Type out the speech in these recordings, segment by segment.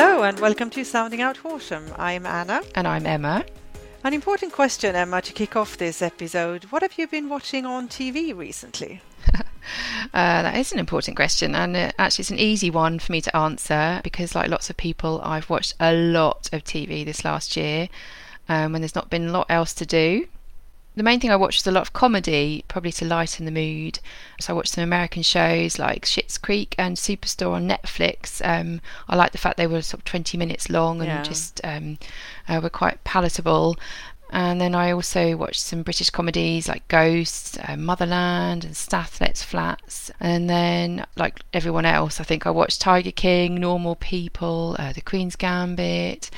Hello and welcome to Sounding Out Horsham. I'm Anna. And I'm Emma. An important question, Emma, to kick off this episode. What have you been watching on TV recently? uh, that is an important question, and uh, actually, it's an easy one for me to answer because, like lots of people, I've watched a lot of TV this last year um, when there's not been a lot else to do the main thing I watched was a lot of comedy, probably to lighten the mood. So I watched some American shows like Schitt's Creek and Superstore on Netflix. Um, I like the fact they were sort of 20 minutes long and yeah. just um, uh, were quite palatable. And then I also watched some British comedies like Ghosts, uh, Motherland, and Stath Lets Flats. And then, like everyone else, I think I watched Tiger King, Normal People, uh, The Queen's Gambit,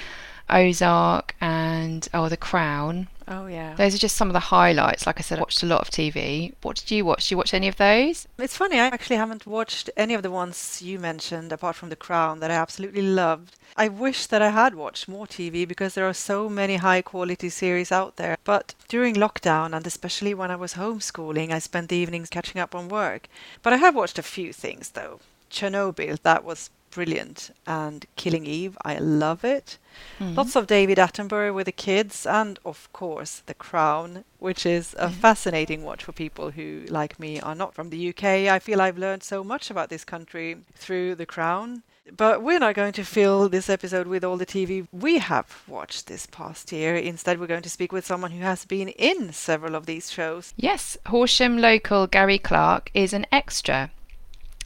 Ozark, and oh, The Crown. Oh, yeah. Those are just some of the highlights. Like I said, I watched a lot of TV. What did you watch? Did you watch any of those? It's funny, I actually haven't watched any of the ones you mentioned apart from The Crown that I absolutely loved. I wish that I had watched more TV because there are so many high quality series out there. But during lockdown, and especially when I was homeschooling, I spent the evenings catching up on work. But I have watched a few things though. Chernobyl, that was brilliant. And Killing Eve, I love it. Mm-hmm. Lots of David Attenborough with the kids, and of course, The Crown, which is a mm-hmm. fascinating watch for people who, like me, are not from the UK. I feel I've learned so much about this country through The Crown. But we're not going to fill this episode with all the TV we have watched this past year. Instead, we're going to speak with someone who has been in several of these shows. Yes, Horsham local Gary Clark is an extra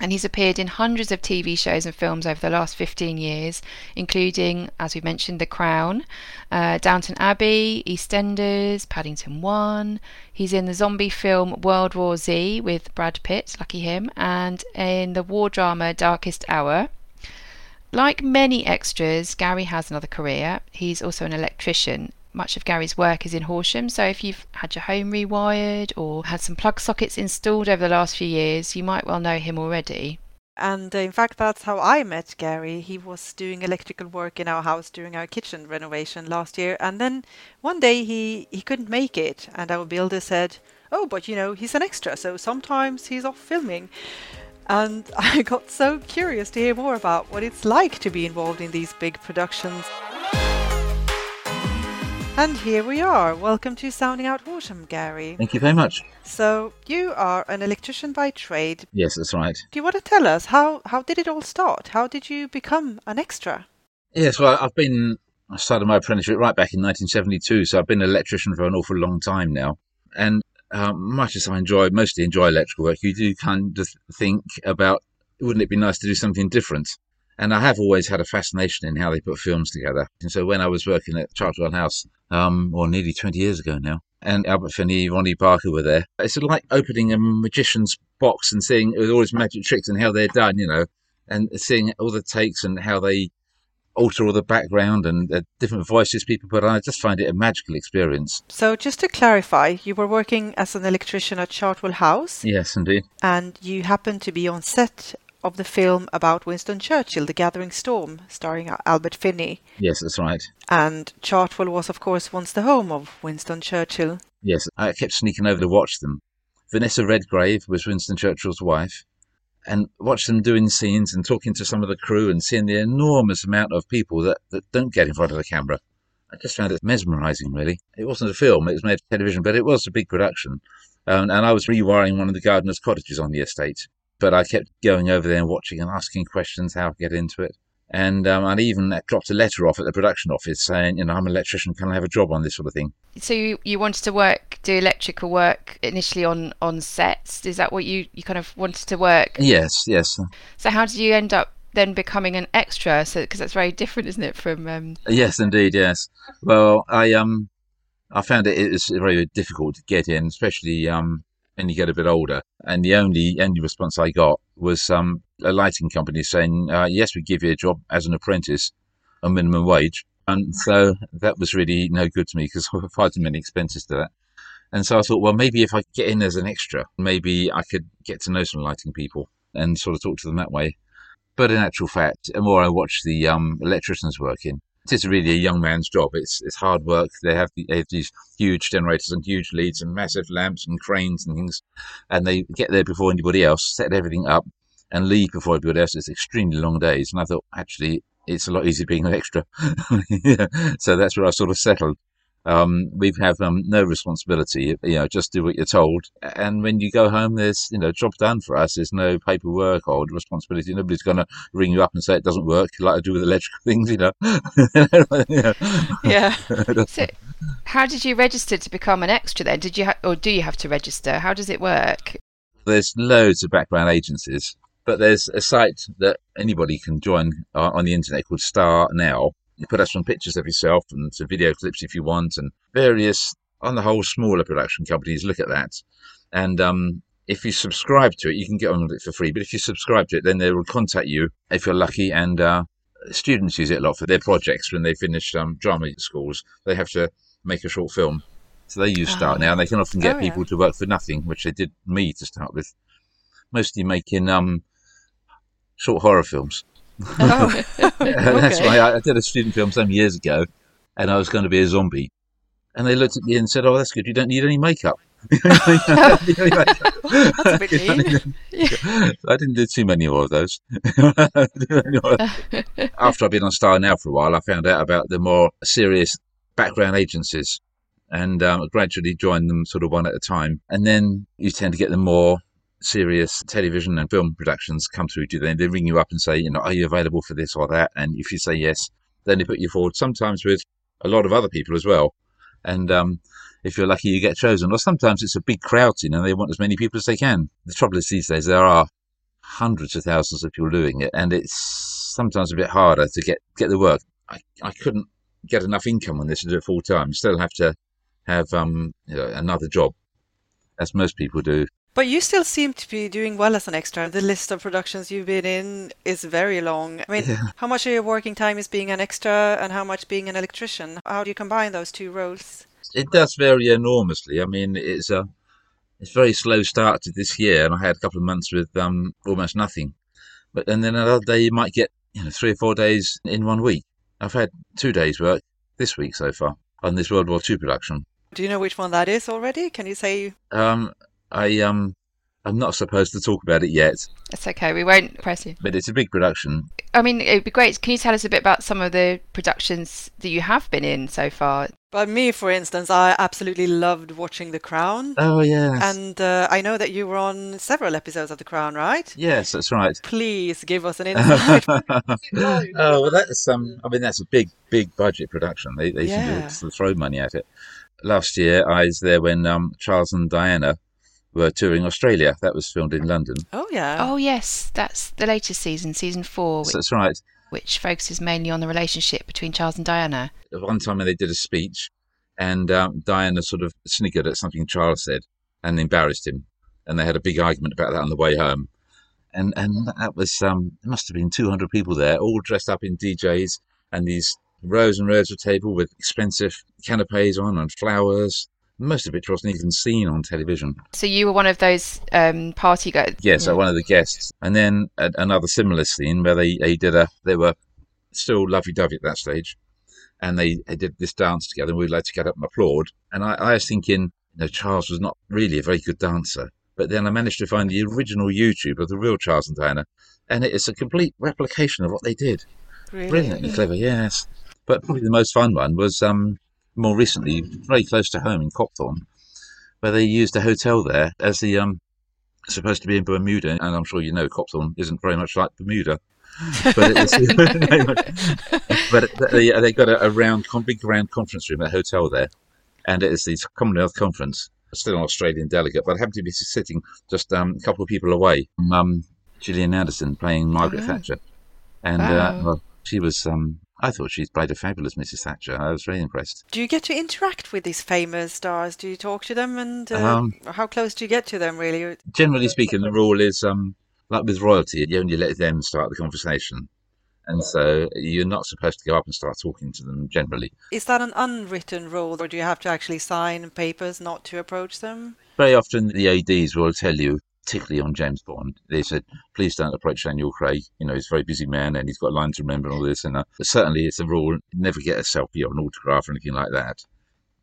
and he's appeared in hundreds of TV shows and films over the last 15 years, including, as we mentioned, The Crown, uh, Downton Abbey, EastEnders, Paddington 1. He's in the zombie film World War Z with Brad Pitt, lucky him, and in the war drama Darkest Hour. Like many extras, Gary has another career. He's also an electrician much of Gary's work is in Horsham, so if you've had your home rewired or had some plug sockets installed over the last few years, you might well know him already. And uh, in fact, that's how I met Gary. He was doing electrical work in our house during our kitchen renovation last year. And then one day he, he couldn't make it. And our builder said, Oh, but you know, he's an extra, so sometimes he's off filming. And I got so curious to hear more about what it's like to be involved in these big productions. And here we are. Welcome to Sounding Out Horsham, Gary. Thank you very much. So, you are an electrician by trade. Yes, that's right. Do you want to tell us how, how did it all start? How did you become an extra? Yes, well, I've been, I started my apprenticeship right back in 1972, so I've been an electrician for an awful long time now. And um, much as I enjoy, mostly enjoy electrical work, you do kind of think about, wouldn't it be nice to do something different? And I have always had a fascination in how they put films together. And so when I was working at Chartwell House, um, or nearly 20 years ago now, and Albert Finney, and Ronnie Barker were there, it's sort of like opening a magician's box and seeing all his magic tricks and how they're done, you know, and seeing all the takes and how they alter all the background and the different voices people put on. I just find it a magical experience. So, just to clarify, you were working as an electrician at Chartwell House. Yes, indeed. And you happened to be on set of the film about Winston Churchill, The Gathering Storm, starring Albert Finney. Yes, that's right. And Chartwell was, of course, once the home of Winston Churchill. Yes, I kept sneaking over to watch them. Vanessa Redgrave was Winston Churchill's wife, and watch them doing scenes and talking to some of the crew and seeing the enormous amount of people that, that don't get in front of the camera. I just found it mesmerizing, really. It wasn't a film, it was made for television, but it was a big production. Um, and I was rewiring one of the gardener's cottages on the estate but I kept going over there and watching and asking questions how to get into it. And um, I'd even dropped a letter off at the production office saying, you know, I'm an electrician, can I have a job on this sort of thing? So you, you wanted to work, do electrical work initially on, on sets? Is that what you, you kind of wanted to work? Yes, yes. So how did you end up then becoming an extra? So because that's very different, isn't it? From um... yes, indeed, yes. Well, I um, I found it, it was very difficult to get in, especially um, and you get a bit older. And the only only response I got was um, a lighting company saying, uh, "Yes, we give you a job as an apprentice, a minimum wage." And so that was really no good to me because I far too many expenses to that. And so I thought, well, maybe if I get in as an extra, maybe I could get to know some lighting people and sort of talk to them that way. But in actual fact, the more I watched the um, electricians working, it is really a young man's job. It's it's hard work. They have, the, they have these huge generators and huge leads and massive lamps and cranes and things, and they get there before anybody else, set everything up, and leave before everybody else. It's extremely long days. And I thought, actually, it's a lot easier being an extra. yeah. So that's where I sort of settled. Um, we have um, no responsibility, you know, just do what you're told. And when you go home, there's, you know, job done for us. There's no paperwork or responsibility. Nobody's going to ring you up and say it doesn't work, like I do with electrical things, you know. yeah. so, how did you register to become an extra then? Did you ha- or do you have to register? How does it work? There's loads of background agencies, but there's a site that anybody can join uh, on the internet called Star Now you put up some pictures of yourself and some video clips if you want, and various, on the whole, smaller production companies look at that. And um, if you subscribe to it, you can get on with it for free. But if you subscribe to it, then they will contact you if you're lucky. And uh, students use it a lot for their projects when they finish um, drama schools. They have to make a short film. So they use Star Now, and they can often get Oh, people to work for nothing, which they did me to start with. Mostly making um, short horror films. Oh, That's okay. why I, I did a student film some years ago, and I was going to be a zombie. And they looked at me and said, "Oh, that's good. You don't need any makeup." That's a bit mean. I didn't do too many more of those. After I've been on Star now for a while, I found out about the more serious background agencies, and um, gradually joined them sort of one at a time. And then you tend to get the more serious television and film productions come through you. Then they ring you up and say, you know, are you available for this or that? And if you say yes, then they put you forward. Sometimes with a lot of other people as well. And um, if you're lucky, you get chosen. Or sometimes it's a big crowd scene and they want as many people as they can. The trouble is these days there are hundreds of thousands of people doing it, and it's sometimes a bit harder to get get the work. I, I couldn't get enough income on this to do it full time. Still have to have um, you know, another job, as most people do. But you still seem to be doing well as an extra. The list of productions you've been in is very long. I mean, how much of your working time is being an extra and how much being an electrician? How do you combine those two roles? It does vary enormously. I mean, it's a it's very slow start to this year, and I had a couple of months with um, almost nothing. But and then another day you might get you know three or four days in one week. I've had two days work this week so far on this World War II production. Do you know which one that is already? Can you say? Um, I um, I'm not supposed to talk about it yet, That's okay. We won't press you. but it's a big production. I mean, it'd be great. Can you tell us a bit about some of the productions that you have been in so far? But me, for instance, I absolutely loved watching The Crown. Oh yes, And uh, I know that you were on several episodes of The Crown, right? yes, that's right. Please give us an insight. oh well, that's um. I mean, that's a big, big budget production. They they seem Yeah. to sort of throw money at it. Last year, I was there when um, Charles and Diana were touring Australia. That was filmed in London. oh, yeah. Oh, yes, that's the latest season, season four, which, that's right. which focuses mainly on the relationship between Charles and Diana. At one time, when they did a speech, and um, Diana sort of sniggered at something Charles said and embarrassed him, and they had a big argument about that on the way home. And and that was um, there must have been 200 people there, all dressed up in DJs and these rows and rows of table with expensive canapes on and flowers. Most of it wasn't even seen on television. So you were one of those um, party. Yes, so one of the guests, and then a, another similar scene where they, they did a they were still lovey dovey at that stage, and they, they did this dance together. and We'd like to get up and applaud, and I, I was thinking, you know, Charles was not really a very good dancer, but then I managed to find the original YouTube of the real Charles and Diana, and it is a complete replication of what they did. really. Brilliantly clever, yes. But probably the most fun one was um, more recently, very close to home in Copthorne, where they used a hotel there as the um, supposed to be in Bermuda, and I'm sure you know Copthorne isn't very much like Bermuda. but it was, but they, they got a, a round, big round conference room, at a hotel there, and it is the Commonwealth Conference. Still an Australian delegate, but I happened to be sitting just um, a couple of people away. Um, Gillian Anderson playing Margaret Oh. Thatcher, and uh, well, she was. Um, I thought she played a fabulous Mrs. Thatcher. I was very impressed. Do you get to interact with these famous stars? Do you talk to them? And uh, Um, how close do you get to them, really? Generally speaking, the rule is um, like with royalty, you only let them start the conversation, and so you're not supposed to go up and start talking to them. Generally, Is that an unwritten rule, or do you have to actually sign papers not to approach them? very often the ads will tell you, particularly on James Bond, they said, "Please don't approach Daniel Craig. You know, he's a very busy man and he's got lines to remember and all this." And uh, certainly, it's a rule: never get a selfie or an autograph or anything like that.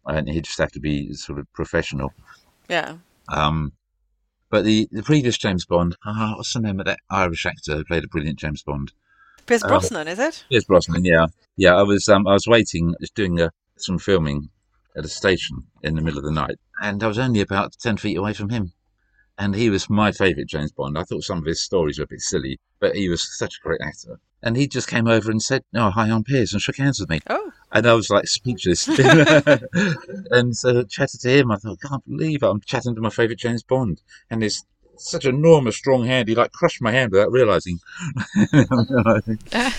And he just have to be sort of professional. Yeah. Um, but the, the previous James Bond, uh, what's the name of that Irish actor who played a brilliant James Bond? Pierce Uh, Brosnan, is it? Pierce Brosnan, yeah, yeah. I was um, I was waiting, just doing uh, some filming at a station in the middle of the night, and I was only about ten feet away from him, and he was my favourite James Bond. I thought some of his stories were a bit silly, but he was such a great actor. And he just came over and said, "No, hi, I'm Pierce," and shook hands with me, Oh, and I was like speechless. and so chatted to him. I thought, I can't believe it. I'm chatting to my favourite James Bond, and this such an enormous, strong hand. He like crushed my hand without realising. and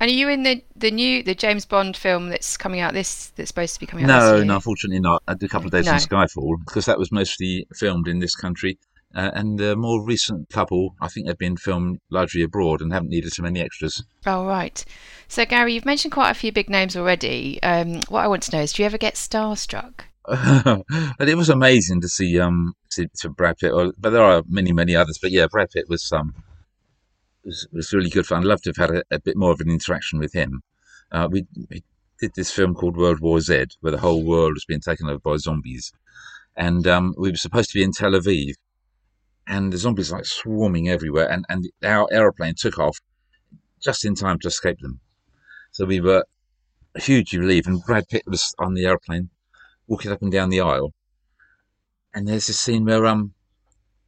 are you in the the new the James Bond film that's coming out this that's supposed to be coming out? No, this no, unfortunately not. I did a couple of days No. in Skyfall because that was mostly filmed in this country. Uh, and the more recent couple, I think they've been filmed largely abroad and haven't needed so many extras. Oh right. So Gary, you've mentioned quite a few big names already. Um, what I want to know is, do you ever get starstruck? But it was amazing to see um to, to Brad Pitt. Or, but there are many, many others. But yeah, Brad Pitt was um was, was really good fun. I'd love to have had a, a bit more of an interaction with him. Uh, we, we did this film called World War Z, where the whole world was being taken over by zombies, and um, we were supposed to be in Tel Aviv, and the zombies like swarming everywhere, and and our aeroplane took off just in time to escape them. So we were hugely relieved, and Brad Pitt was on the aeroplane, walking up and down the aisle, and there's this scene where um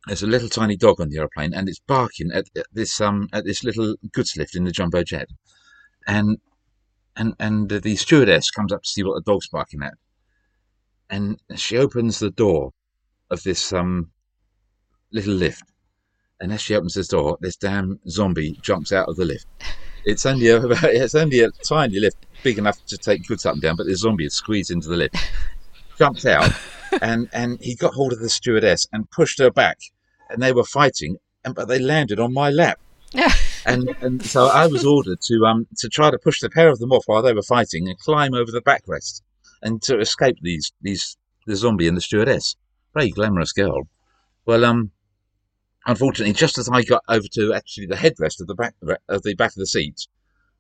there's a little tiny dog on the aeroplane, and it's barking at, at this um at this little goods lift in the jumbo jet, and and and the stewardess comes up to see what the dog's barking at, and she opens the door of this um little lift, and as she opens this door, this damn zombie jumps out of the lift. It's only a, it's only a tiny lift, big enough to take goods up and down, but the zombie had squeezed into the lift, jumped out, and and he got hold of the stewardess and pushed her back, and they were fighting, and but they landed on my lap. and and so I was ordered to um to try to push the pair of them off while they were fighting and climb over the backrest and to escape these these the zombie and the stewardess. Very glamorous girl. Well, um, unfortunately, just as I got over to actually the headrest of the back of the back of the seat,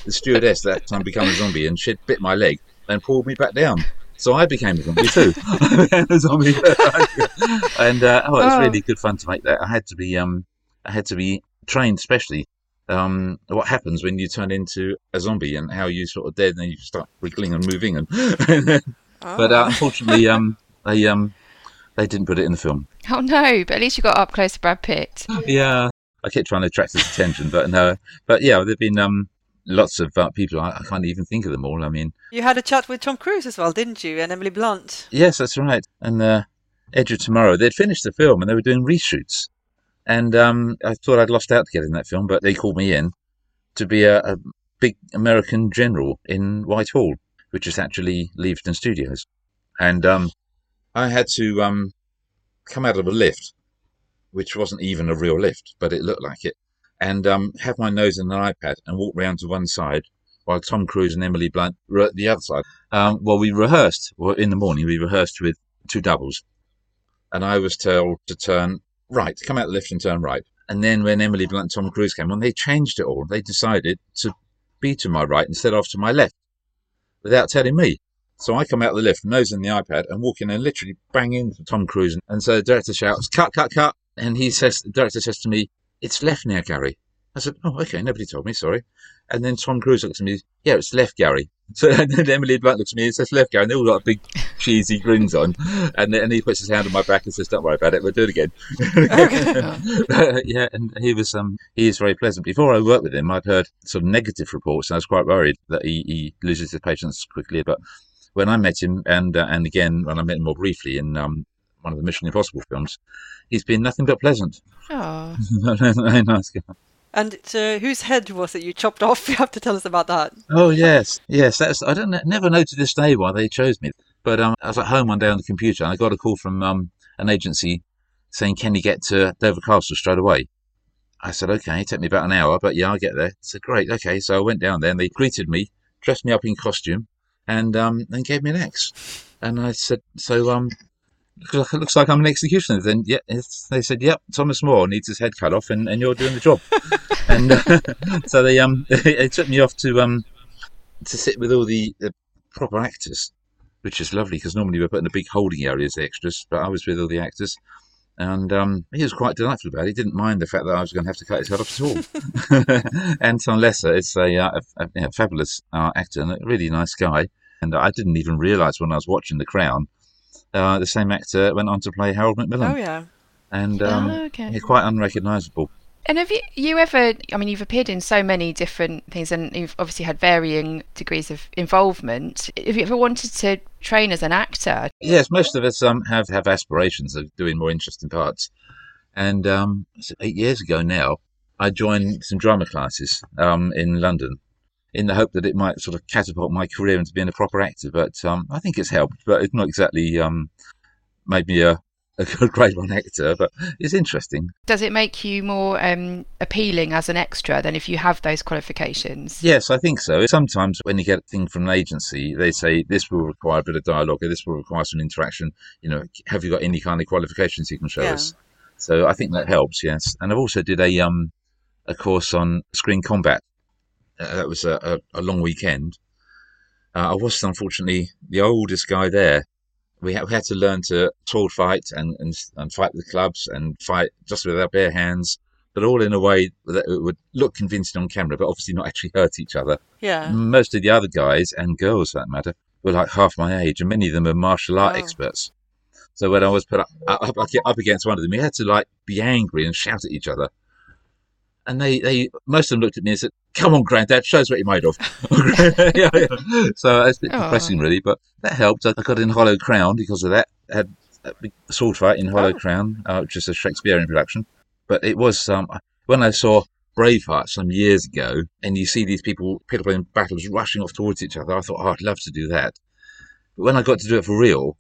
the stewardess that time became a zombie and she bit my leg and pulled me back down. So I became a zombie too. I a zombie. and uh, oh, it was Oh. really good fun to make that. I had to be um, I had to be trained specially. Um, what happens when you turn into a zombie and how you sort of dead and then you start wriggling and moving and. but uh, Oh. unfortunately, um, they um, they didn't put it in the film. Oh no, but at least you got up close to Brad Pitt. Yeah, I kept trying to attract his attention, but no. But yeah, they've been um lots of uh, people. I, I can't even think of them all. I mean, You had a chat with Tom Cruise as well, didn't you? And Emily Blunt. yes, that's right. And uh, Edge of Tomorrow, they'd finished the film and they were doing reshoots, and um, I thought I'd lost out to get in that film, but they called me in to be a, a big American general in Whitehall, which is actually Leavesden Studios, and um, I had to um come out of a lift, which wasn't even a real lift, but it looked like it, and um, have my nose in an iPad and walk round to one side while Tom Cruise and Emily Blunt were at the other side. Um, well, we rehearsed. Well, in the morning we rehearsed with two doubles, and I was told to turn right, come out the lift and turn right. And then when Emily Blunt and Tom Cruise came on, they changed it all. They decided to be to my right instead of to my left, without telling me. So I come out the lift, nose in the iPad, and walk in and literally bang into Tom Cruise. And so the director shouts, "Cut, cut, cut!" And he says, the director says to me, "It's left now, Gary." I said, "Oh, okay, nobody told me, sorry." And then Tom Cruise looks at me, "Yeah, it's left, Gary." So and then Emily Blunt looks at me and says, "Left, Gary." And they all got big cheesy grins on, and then and he puts his hand on my back and says, "Don't worry about it, we'll do it again." yeah, and he was um he is very pleasant. Before I worked with him, I'd heard some negative reports, and I was quite worried that he, he loses his patience quickly. But when I met him, and uh, and again when I met him more briefly in um one of the Mission Impossible films, he's been nothing but pleasant. Oh, very nice guy. And uh, whose head was it you chopped off? You have to tell us about that. Oh yes, yes. That's I don't never know to this day why they chose me. But um, I was at home one day on the computer and I got a call from um, an agency saying, "Can you get to Dover Castle straight away?" I said, "Okay, take me about an hour, but yeah, I'll get there." I said, "Great, okay." So I went down there and they greeted me, dressed me up in costume, and um, then gave me an axe. And I said, "So um." It looks like I'm an executioner. Then, yeah, it's, they said, "Yep, Thomas More needs his head cut off, and, and you're doing the job." and uh, so they um they took me off to um to sit with all the, the proper actors, which is lovely because normally we're put in a big holding area as the extras, but I was with all the actors. And um, he was quite delightful about it. He didn't mind the fact that I was going to have to cut his head off at all. Anton Lesser is a, uh, a, a, a fabulous uh, actor and a really nice guy. And I didn't even realise when I was watching The Crown, uh, the same actor went on to play Harold Macmillan. Oh yeah. And um, Oh, okay. he's quite unrecognisable. And have you, you ever, I mean, you've appeared in so many different things and you've obviously had varying degrees of involvement. Have you ever wanted to train as an actor? Yes, most of us um, have, have aspirations of doing more interesting parts. And um, eight years ago now, I joined some drama classes um, in London in the hope that it might sort of catapult my career into being a proper actor. But um, I think it's helped, but it's not exactly um, made me a, a great one actor, but it's interesting. Does it make you more um, appealing as an extra than if you have those qualifications? Yes, I think so. Sometimes when you get a thing from an agency, they say this will require a bit of dialogue, or this will require some interaction. You know, have you got any kind of qualifications you can show Yeah. us? So I think that helps. Yes, and I've also did a um a course on screen combat. Uh, that was a, a, a long weekend. Uh, I was unfortunately the oldest guy there. We had, we had to learn to sword fight and, and and fight with clubs and fight just with our bare hands, but all in a way that it would look convincing on camera, but obviously not actually hurt each other. Yeah. Most of the other guys and girls, for that matter, were like half my age, and many of them are martial art Oh. experts. So when I was put up, up, up up against one of them, we had to like be angry and shout at each other. And they, they most of them looked at me and said, "Come on, Granddad, show us what you're made of." yeah, yeah. So it's a bit Aw. depressing, really, but that helped. I got in Hollow Crown because of that. I had a big sword fight in Hollow Oh. Crown, uh, which is a Shakespearean production. But it was um, when I saw Braveheart some years ago, and you see these people, people in battles rushing off towards each other. I thought, oh, I'd love to do that. But when I got to do it for real,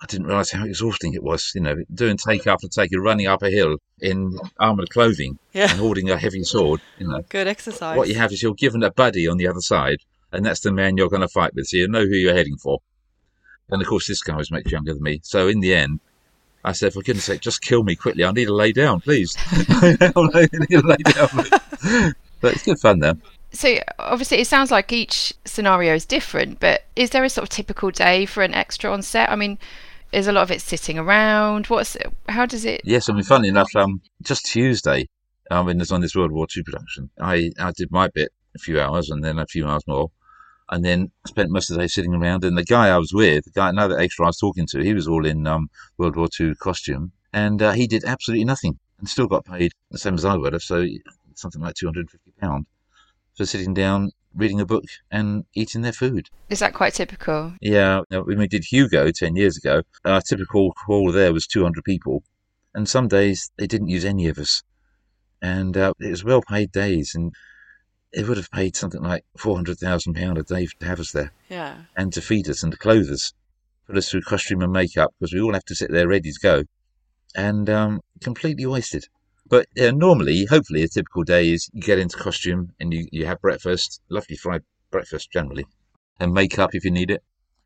I didn't realise how exhausting it was. You know, doing take after take, and running up a hill in armoured clothing Yeah. and holding a heavy sword. You know, Good exercise. what you have is you're given a buddy on the other side, and that's the man you're going to fight with. So you know who you're heading for. And of course, this guy was much younger than me. So in the end, I said, for goodness sake, just kill me quickly. I need to lay down, please. I need to lay down. But it's good fun, though. So obviously, it sounds like each scenario is different, but is there a sort of typical day for an extra on set? I mean, is a lot of it sitting around? What's how does it? Yes, I mean, funny enough, um, just Tuesday, I it was on this World War II production, I, I did my bit a few hours and then a few hours more, and then spent most of the day sitting around. And the guy I was with, the guy, another extra I was talking to, he was all in um, World War II costume, and uh, he did absolutely nothing and still got paid the same as I would have, so something like two hundred and fifty pound for sitting down, reading a book, and eating their food. Is that quite typical? Yeah, when we did Hugo 10 years ago, our typical hall there was 200 people. And some days they didn't use any of us. And uh, it was well paid days. And it would have paid something like £400,000 a day to have us there Yeah. and to feed us and to clothe us, put us through costume and makeup because we all have to sit there ready to go. And um, completely wasted. But yeah, normally, hopefully, a typical day is you get into costume and you, you have breakfast, lovely fried breakfast generally, and makeup if you need it.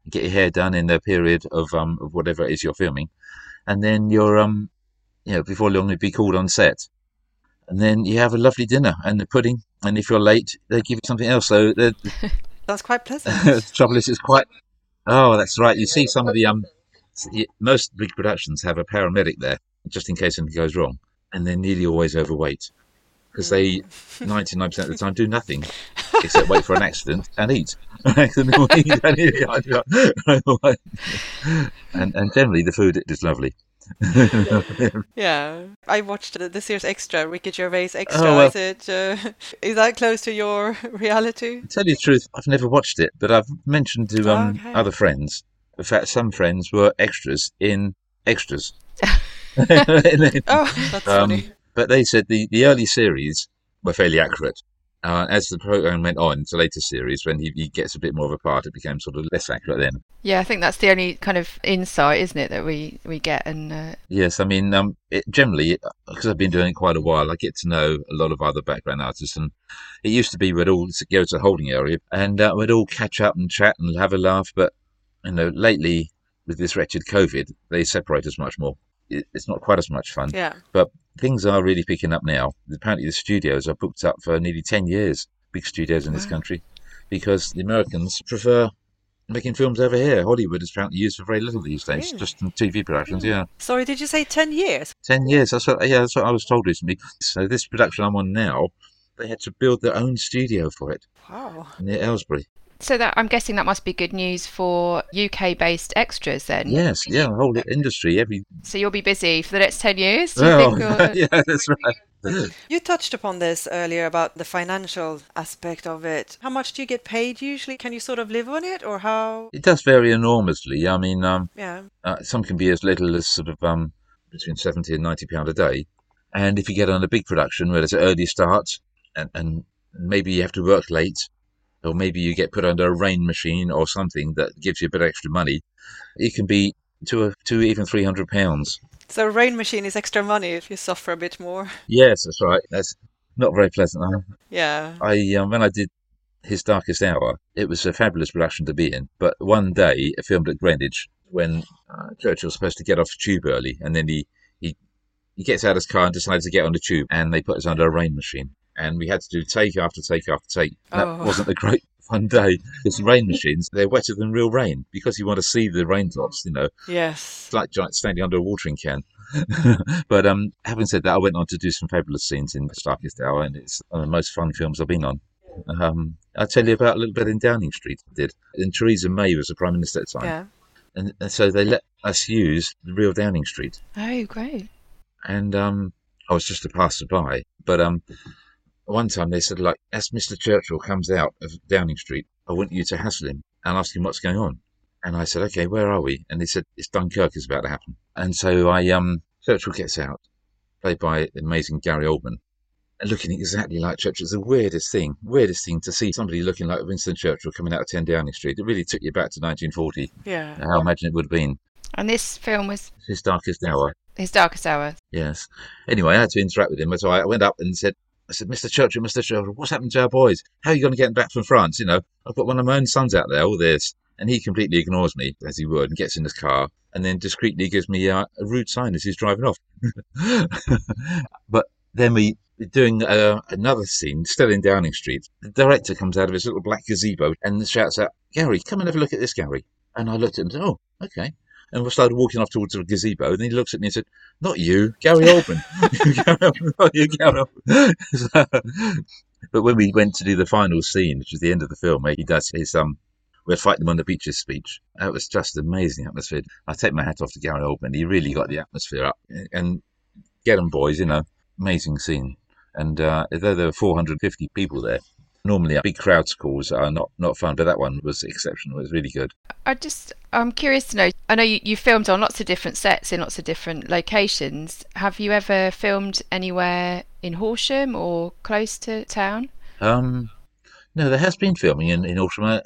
Get your hair done in the period of um of whatever it is you're filming, and then you're um you know before long you'll be called on set, and then you have a lovely dinner and the pudding, and if you're late they give you something else. So that's quite pleasant. the trouble is it's quite oh that's right. You see some of the um most big productions have a paramedic there just in case anything goes wrong, and they're nearly always overweight because they 99% of the time do nothing except wait for an accident and eat. and, and generally the food is lovely. yeah. I watched the, the series Extra, Ricky Gervais Extra. Oh, well. Is it? Uh, is that close to your reality? To tell you the truth, I've never watched it, but I've mentioned to um, Okay. other friends. In fact, some friends were extras in extras. Oh, that's Um, funny. but they said the, the early series were fairly accurate. Uh, as the program went on to later series, when he, he gets a bit more of a part, it became sort of less accurate then. Yeah, I think that's the only kind of insight, isn't it, that we we get? And uh, Yes, I mean, um, it, generally, because I've been doing it quite a while, I get to know a lot of other background artists. And it used to be we'd all go to the holding area and uh, we'd all catch up and chat and have a laugh. But, you know, lately, with this wretched COVID, they separate us much more. It, it's not quite as much fun. Yeah. But things are really picking up now. Apparently, the studios are booked up for nearly 10 years, big studios in this Wow. country, because the Americans prefer making films over here. Hollywood is apparently used for very little these days, Really? just in TV productions. Yeah, Sorry, did you say 10 years? ten years. That's what. Yeah, that's what I was told recently. So this production I'm on now, they had to build their own studio for it Wow. near Aylesbury. So that I'm guessing that must be good news for UK-based extras then. Yes, yeah, the whole industry. Every So you'll be busy for the next ten years. Do you well, think? Yeah, that's right. You touched upon this earlier about the financial aspect of it. How much do you get paid usually? Can you sort of live on it or how? It does vary enormously. I mean, um, Yeah. uh, some can be as little as sort of um, between seventy and ninety pound a day, and if you get on a big production where there's an early start and, and maybe you have to work late, or maybe you get put under a rain machine or something that gives you a bit extra money, it can be two two even three hundred pounds. So a rain machine is extra money if you suffer a bit more. Yes, that's right. That's not very pleasant. huh? Yeah. I um, when I did His Darkest Hour, it was a fabulous production to be in. But one day, filmed at Greenwich when uh, Churchill's supposed to get off the tube early, and then he he he gets out of his car and decides to get on the tube, and they put us under a rain machine, and we had to do take after take after take. That Oh. wasn't a great fun day. Because rain machines, they're wetter than real rain because you want to see the raindrops. You know, Yes. it's like giant standing under a watering can. but um, having said that, I went on to do some fabulous scenes in The Darkest Hour, and it's one of the most fun films I've been on. Um, I'll tell you about a little bit in Downing Street. I did, and Theresa May was the prime minister at the time, Yeah. and, and so they let us use the real Downing Street. Oh, great. And um, I was just a passerby, but um, one time they said, like, as Mr. Churchill comes out of Downing Street, I want you to hassle him and ask him what's going on. And I said, okay, where are we? And they said, it's Dunkirk is about to happen. And so I, um, Churchill gets out, played by the amazing Gary Oldman, and looking exactly like Churchill. It's the weirdest thing, weirdest thing to see somebody looking like Winston Churchill coming out of 10 Downing Street. It really took you back to 1940, Yeah. how I imagine it would have been. And this film was His darkest hour. his darkest hour. Yes. Anyway, I had to interact with him. So I went up and said, I said, Mr. Churchill, Mr. Churchill, what's happened to our boys? How are you going to get them back from France? You know, I've got one of my own sons out there, all this. And he completely ignores me, as he would, and gets in his car and then discreetly gives me uh, a rude sign as he's driving off. but then we we're doing uh, another scene, still in Downing Street. The director comes out of his little black gazebo and shouts out, Gary, come and have a look at this, Gary. And I looked at him and said, oh, okay. And we started walking off towards the gazebo. And then he looks at me and said, not you, Gary Oldman. Gary Oldman, not you, Gary Oldman. but when we went to do the final scene, which is the end of the film, where he does his um, "We're fighting them on the beaches" speech, that was just an amazing atmosphere. I take my hat off to Gary Oldman; he really got the atmosphere up. And get 'em, boys, you know, amazing scene. And uh, although there were 450 people there, normally big crowd schools are not not fun, but that one was exceptional. It was really good. I just, I'm curious to know. I know you, you filmed on lots of different sets in lots of different locations. Have you ever filmed anywhere in Horsham or close to town? Um, no, there has been filming in, in Horsham.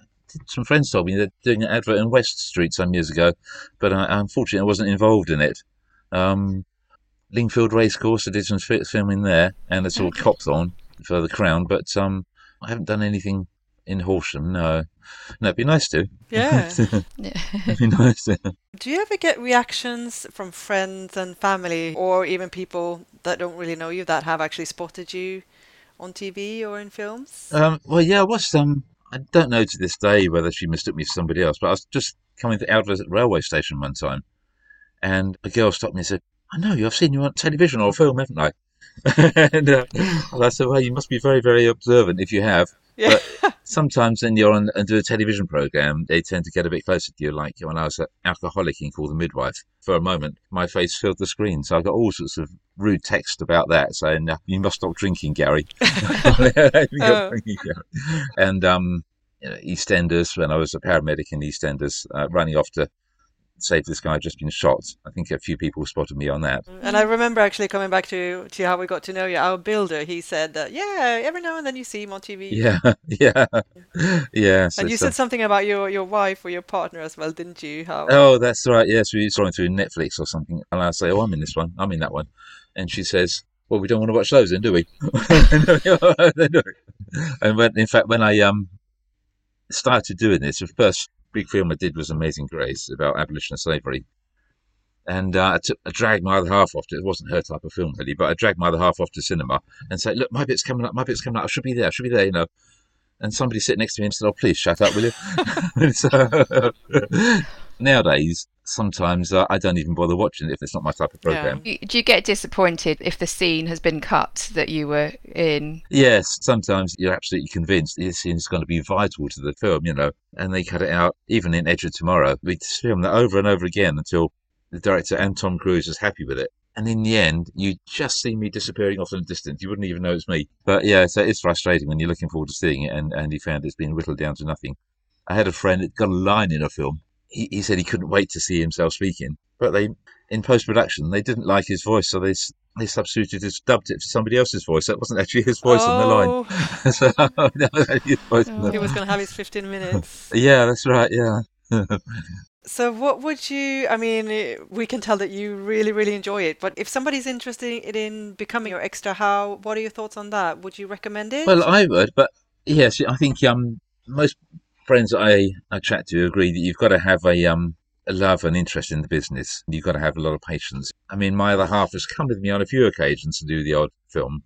Some friends told me they're doing an advert in West Street some years ago, but I, unfortunately I wasn't involved in it. Um, Lingfield Racecourse, I did some fi- filming there, and it's all Okay. Copthorne for the Crown, but um, I haven't done anything in Horsham. No, no, it'd be nice to. Yeah. it'd be nice to. Do you ever get reactions from friends and family, or even people that don't really know you that have actually spotted you on TV or in films? Um, well, yeah, I was. Um, I don't know to this day whether she mistook me for somebody else, but I was just coming out of a railway station one time, and a girl stopped me and said, "I know you. I've seen you on television or film, haven't I?" And, uh, and I said, "Well, you must be very, very observant if you have." Yeah. Sometimes when you're on and do a television program, they tend to get a bit closer to you. Like when I was an alcoholic in Call the Midwife, for a moment, my face filled the screen. So I got all sorts of rude text about that saying, "Uh, you must stop drinking, Gary. Oh. and um, you know, EastEnders, when I was a paramedic in EastEnders, uh, running off to save this guy who'd just been shot. I think a few people spotted me on that. And I remember actually coming back to, to how we got to know you. Our builder, he said that, yeah, every now and then you see him on TV. Yeah, yeah, yeah. so And you said something about your, your wife or your partner as well, didn't you? How? Oh, that's right. Yes, we saw it through Netflix or something. And I say, Oh, I'm in this one. I'm in that one. And she says, Well, we don't want to watch those then, do we? and when, in fact, when I um started doing this, the first big film I did was Amazing Grace about abolition of slavery. And uh, I, dragged my other half off to it. wasn't her type of film, really, but I dragged my other half off to cinema and said, Look, my bit's coming up, my bit's coming up. I should be there, I should be there, you know. and somebody sitting next to me and said, "Oh, please shut up, will you?" so, nowadays, sometimes uh, I don't even bother watching it if it's not my type of program. Do you get disappointed if the scene has been cut that you were in? Yes, sometimes you're absolutely convinced this scene is going to be vital to the film, you know, and they cut it out. Even in Edge of Tomorrow, we film that over and over again until the director and Tom Cruise is happy with it. And in the end, you just see me disappearing off in the distance. You wouldn't even know it's me. But yeah, so it's frustrating when you're looking forward to seeing it and, and you found it's been whittled down to nothing. I had a friend that got a line in a film. He, he said he couldn't wait to see himself speaking. But they, in post production, they didn't like his voice, so they they substituted, dubbed it for somebody else's voice. That wasn't actually his voice oh. on the line. so, no, his voice oh. He was going to have his 15 minutes. yeah, that's right. Yeah. So, what would you? I mean, we can tell that you really, really enjoy it. But if somebody's interested in becoming your extra, how? What are your thoughts on that? Would you recommend it? Well, I would, but yes, I think um most friends I, I chat to agree that you've got to have a um a love and interest in the business. You've got to have a lot of patience. I mean, my other half has come with me on a few occasions to do the odd film.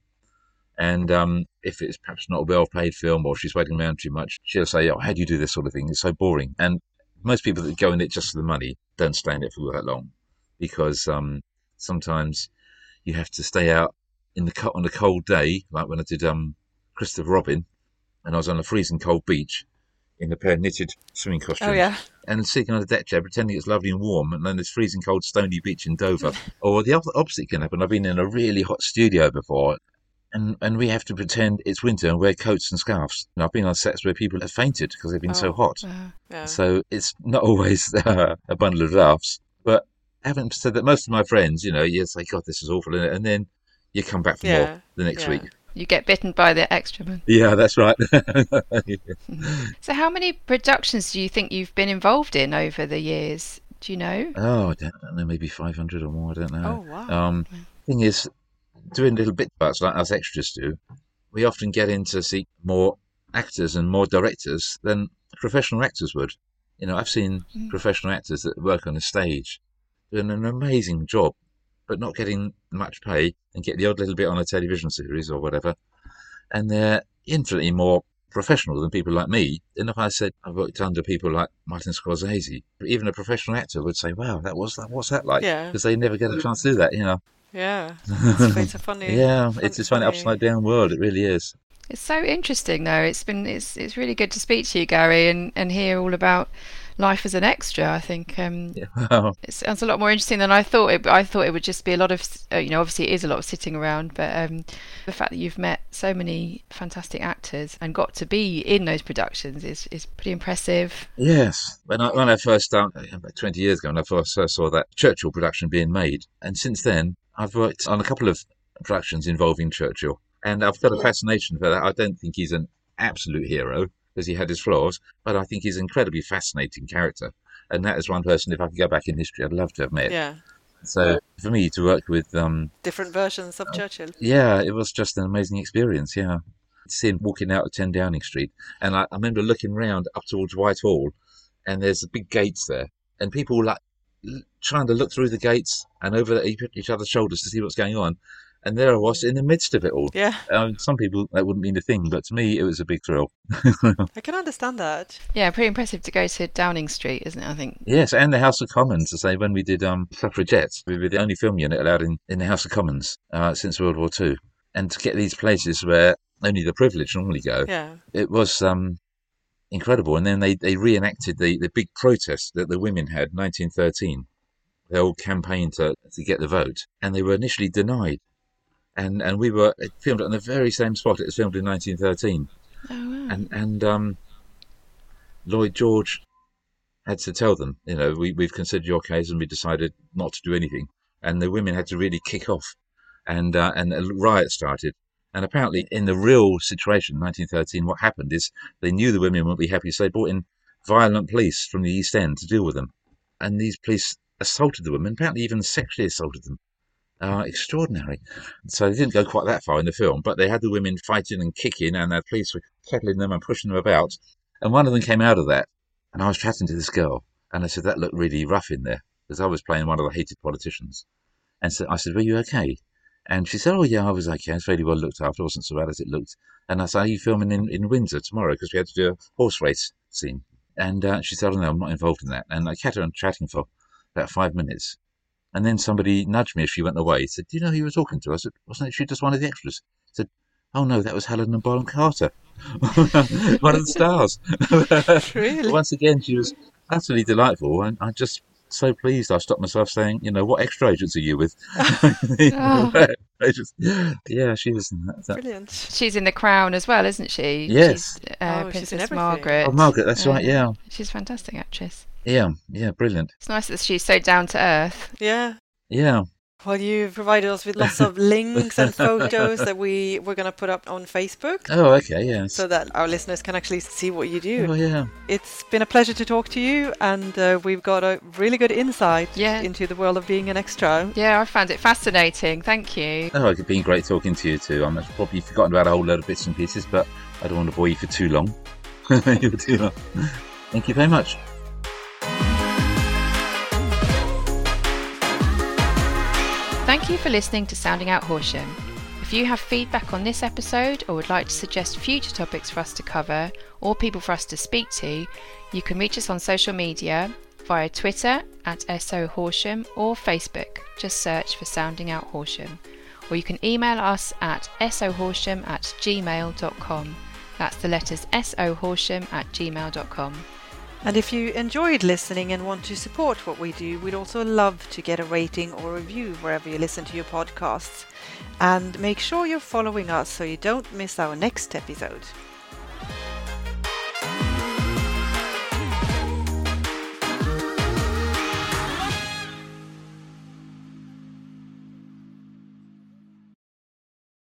And um, if it's perhaps not a well paid film or she's waiting around too much, she'll say, Oh, how do you do this sort of thing? It's so boring. And most people that go in it just for the money don't stay in it for that long because um, sometimes you have to stay out in the on a cold day, like when I did um, Christopher Robin, and I was on a freezing cold beach in a pair of knitted swimming costumes. Oh yeah. And sitting on a deck chair, pretending it's lovely and warm, and then there's freezing cold stony beach in Dover. or the opposite can happen. I've been in a really hot studio before, and and we have to pretend it's winter and wear coats and scarves. And I've been on sets where people have fainted because they've been oh, so hot. Uh, yeah. So it's not always uh, a bundle of laughs. But having said that, most of my friends, you know, you say, "God, this is awful," and then you come back for yeah. more the next yeah. week. You get bitten by the extra man. Yeah, that's right. so, how many productions do you think you've been involved in over the years? Do you know? Oh, I don't know, maybe 500 or more. I don't know. Oh, wow. Um, thing is, doing little bit parts like us extras do, we often get in to see more actors and more directors than professional actors would. You know, I've seen mm. professional actors that work on a stage doing an amazing job, but not getting much pay and get the odd little bit on a television series or whatever. And they're infinitely more professional than people like me. And if I said I've worked under people like Martin Scorsese, even a professional actor would say, "Wow, that was that. What's that like?" Yeah, Because yeah. they never get a chance to do that. You know. Yeah, it's, a funny. yeah, it's a funny upside down world. It really is. It's so interesting, though. It's been it's it's really good to speak to you, Gary, and and hear all about life as an extra. I think um, yeah. it sounds a lot more interesting than I thought. It, I thought it would just be a lot of, uh, you know, obviously it is a lot of sitting around, but um, the fact that you've met so many fantastic actors and got to be in those productions is, is pretty impressive. Yes, when I when I first started about twenty years ago, when I first saw that Churchill production being made, and since then I've worked on a couple of productions involving Churchill, and I've got a fascination for that. I don't think he's an absolute hero because he had his flaws, but I think he's an incredibly fascinating character. And that is one person, if I could go back in history, I'd love to have met. Yeah. So for me to work with um, different versions of Churchill, yeah, it was just an amazing experience. Yeah, to see him walking out of Ten Downing Street, and I, I remember looking round up towards Whitehall, and there's the big gates there, and people like trying to look through the gates and over each other's shoulders to see what's going on and there I was in the midst of it all. Yeah. Um, some people that wouldn't mean a thing, but to me it was a big thrill. I can understand that. Yeah, pretty impressive to go to Downing Street, isn't it? I think. Yes, and the House of Commons. To say when we did um, Suffragettes, we were the only film unit allowed in, in the House of Commons uh, since World War Two, and to get these places where only the privileged normally go, yeah, it was um, incredible. And then they, they reenacted the, the big protest that the women had, 1913. They all campaigned to, to get the vote, and they were initially denied and and we were filmed on the very same spot it was filmed in 1913. Oh, wow. And and um, Lloyd George had to tell them, you know, we we've considered your case and we decided not to do anything. And the women had to really kick off, and uh, and a riot started. And apparently, in the real situation, 1913, what happened is they knew the women wouldn't be happy, so they brought in violent police from the East End to deal with them. And these police assaulted the women, apparently even sexually assaulted them are extraordinary. So they didn't go quite that far in the film, but they had the women fighting and kicking, and the police were kettling them and pushing them about. And one of them came out of that, and I was chatting to this girl, and I said that looked really rough in there because I was playing one of the hated politicians. And so I said, "Were you okay?" And she said, "Oh yeah, I was okay. It's fairly well looked after. It wasn't so bad as it looked." And I said, "Are you filming in, in Windsor tomorrow? Because we had to do a horse race scene." And uh, she said, "Oh no, I'm not involved in that." And I kept on chatting for about five minutes, and then somebody nudged me as she went away. He said, "Do you know who you were talking to?" I said, "Wasn't it she just one of the extras?" I said, "Oh no, that was Helena Bonham Carter, one of the stars." Really? Once again, she was utterly delightful, and I just so pleased. I stopped myself saying, "You know, what extra agents are you with?" I just, yeah, she was. That, that, Brilliant. She's in The Crown as well, isn't she? Yes. She's, uh, Oh, she's in Princess everything. Margaret. oh, Margaret, that's right. Yeah, She's a fantastic actress. Yeah, yeah, brilliant. It's nice that she's so down to earth. Yeah. Yeah, Well, you provided us with lots of links and photos that we we're going to put up on Facebook Oh, okay, yes. so that our listeners can actually see what you do. Oh, yeah. It's been a pleasure to talk to you, and uh, we've got a really good insight Yeah. into the world of being an extra. Yeah, I found it fascinating. Thank you. Oh, it's been great talking to you too. I'm probably forgotten about a whole load of bits and pieces, but I don't want to bore you for too long. You're too long. Thank you very much. Thank you for listening to Sounding Out Horsham. If you have feedback on this episode or would like to suggest future topics for us to cover or people for us to speak to, you can reach us on social media via Twitter at SO Horsham or Facebook. Just search for Sounding Out Horsham. Or you can email us at sohorsham at gmail.com. That's the letters sohorsham at gmail.com. And if you enjoyed listening and want to support what we do, we'd also love to get a rating or review wherever you listen to your podcasts. And make sure you're following us so you don't miss our next episode.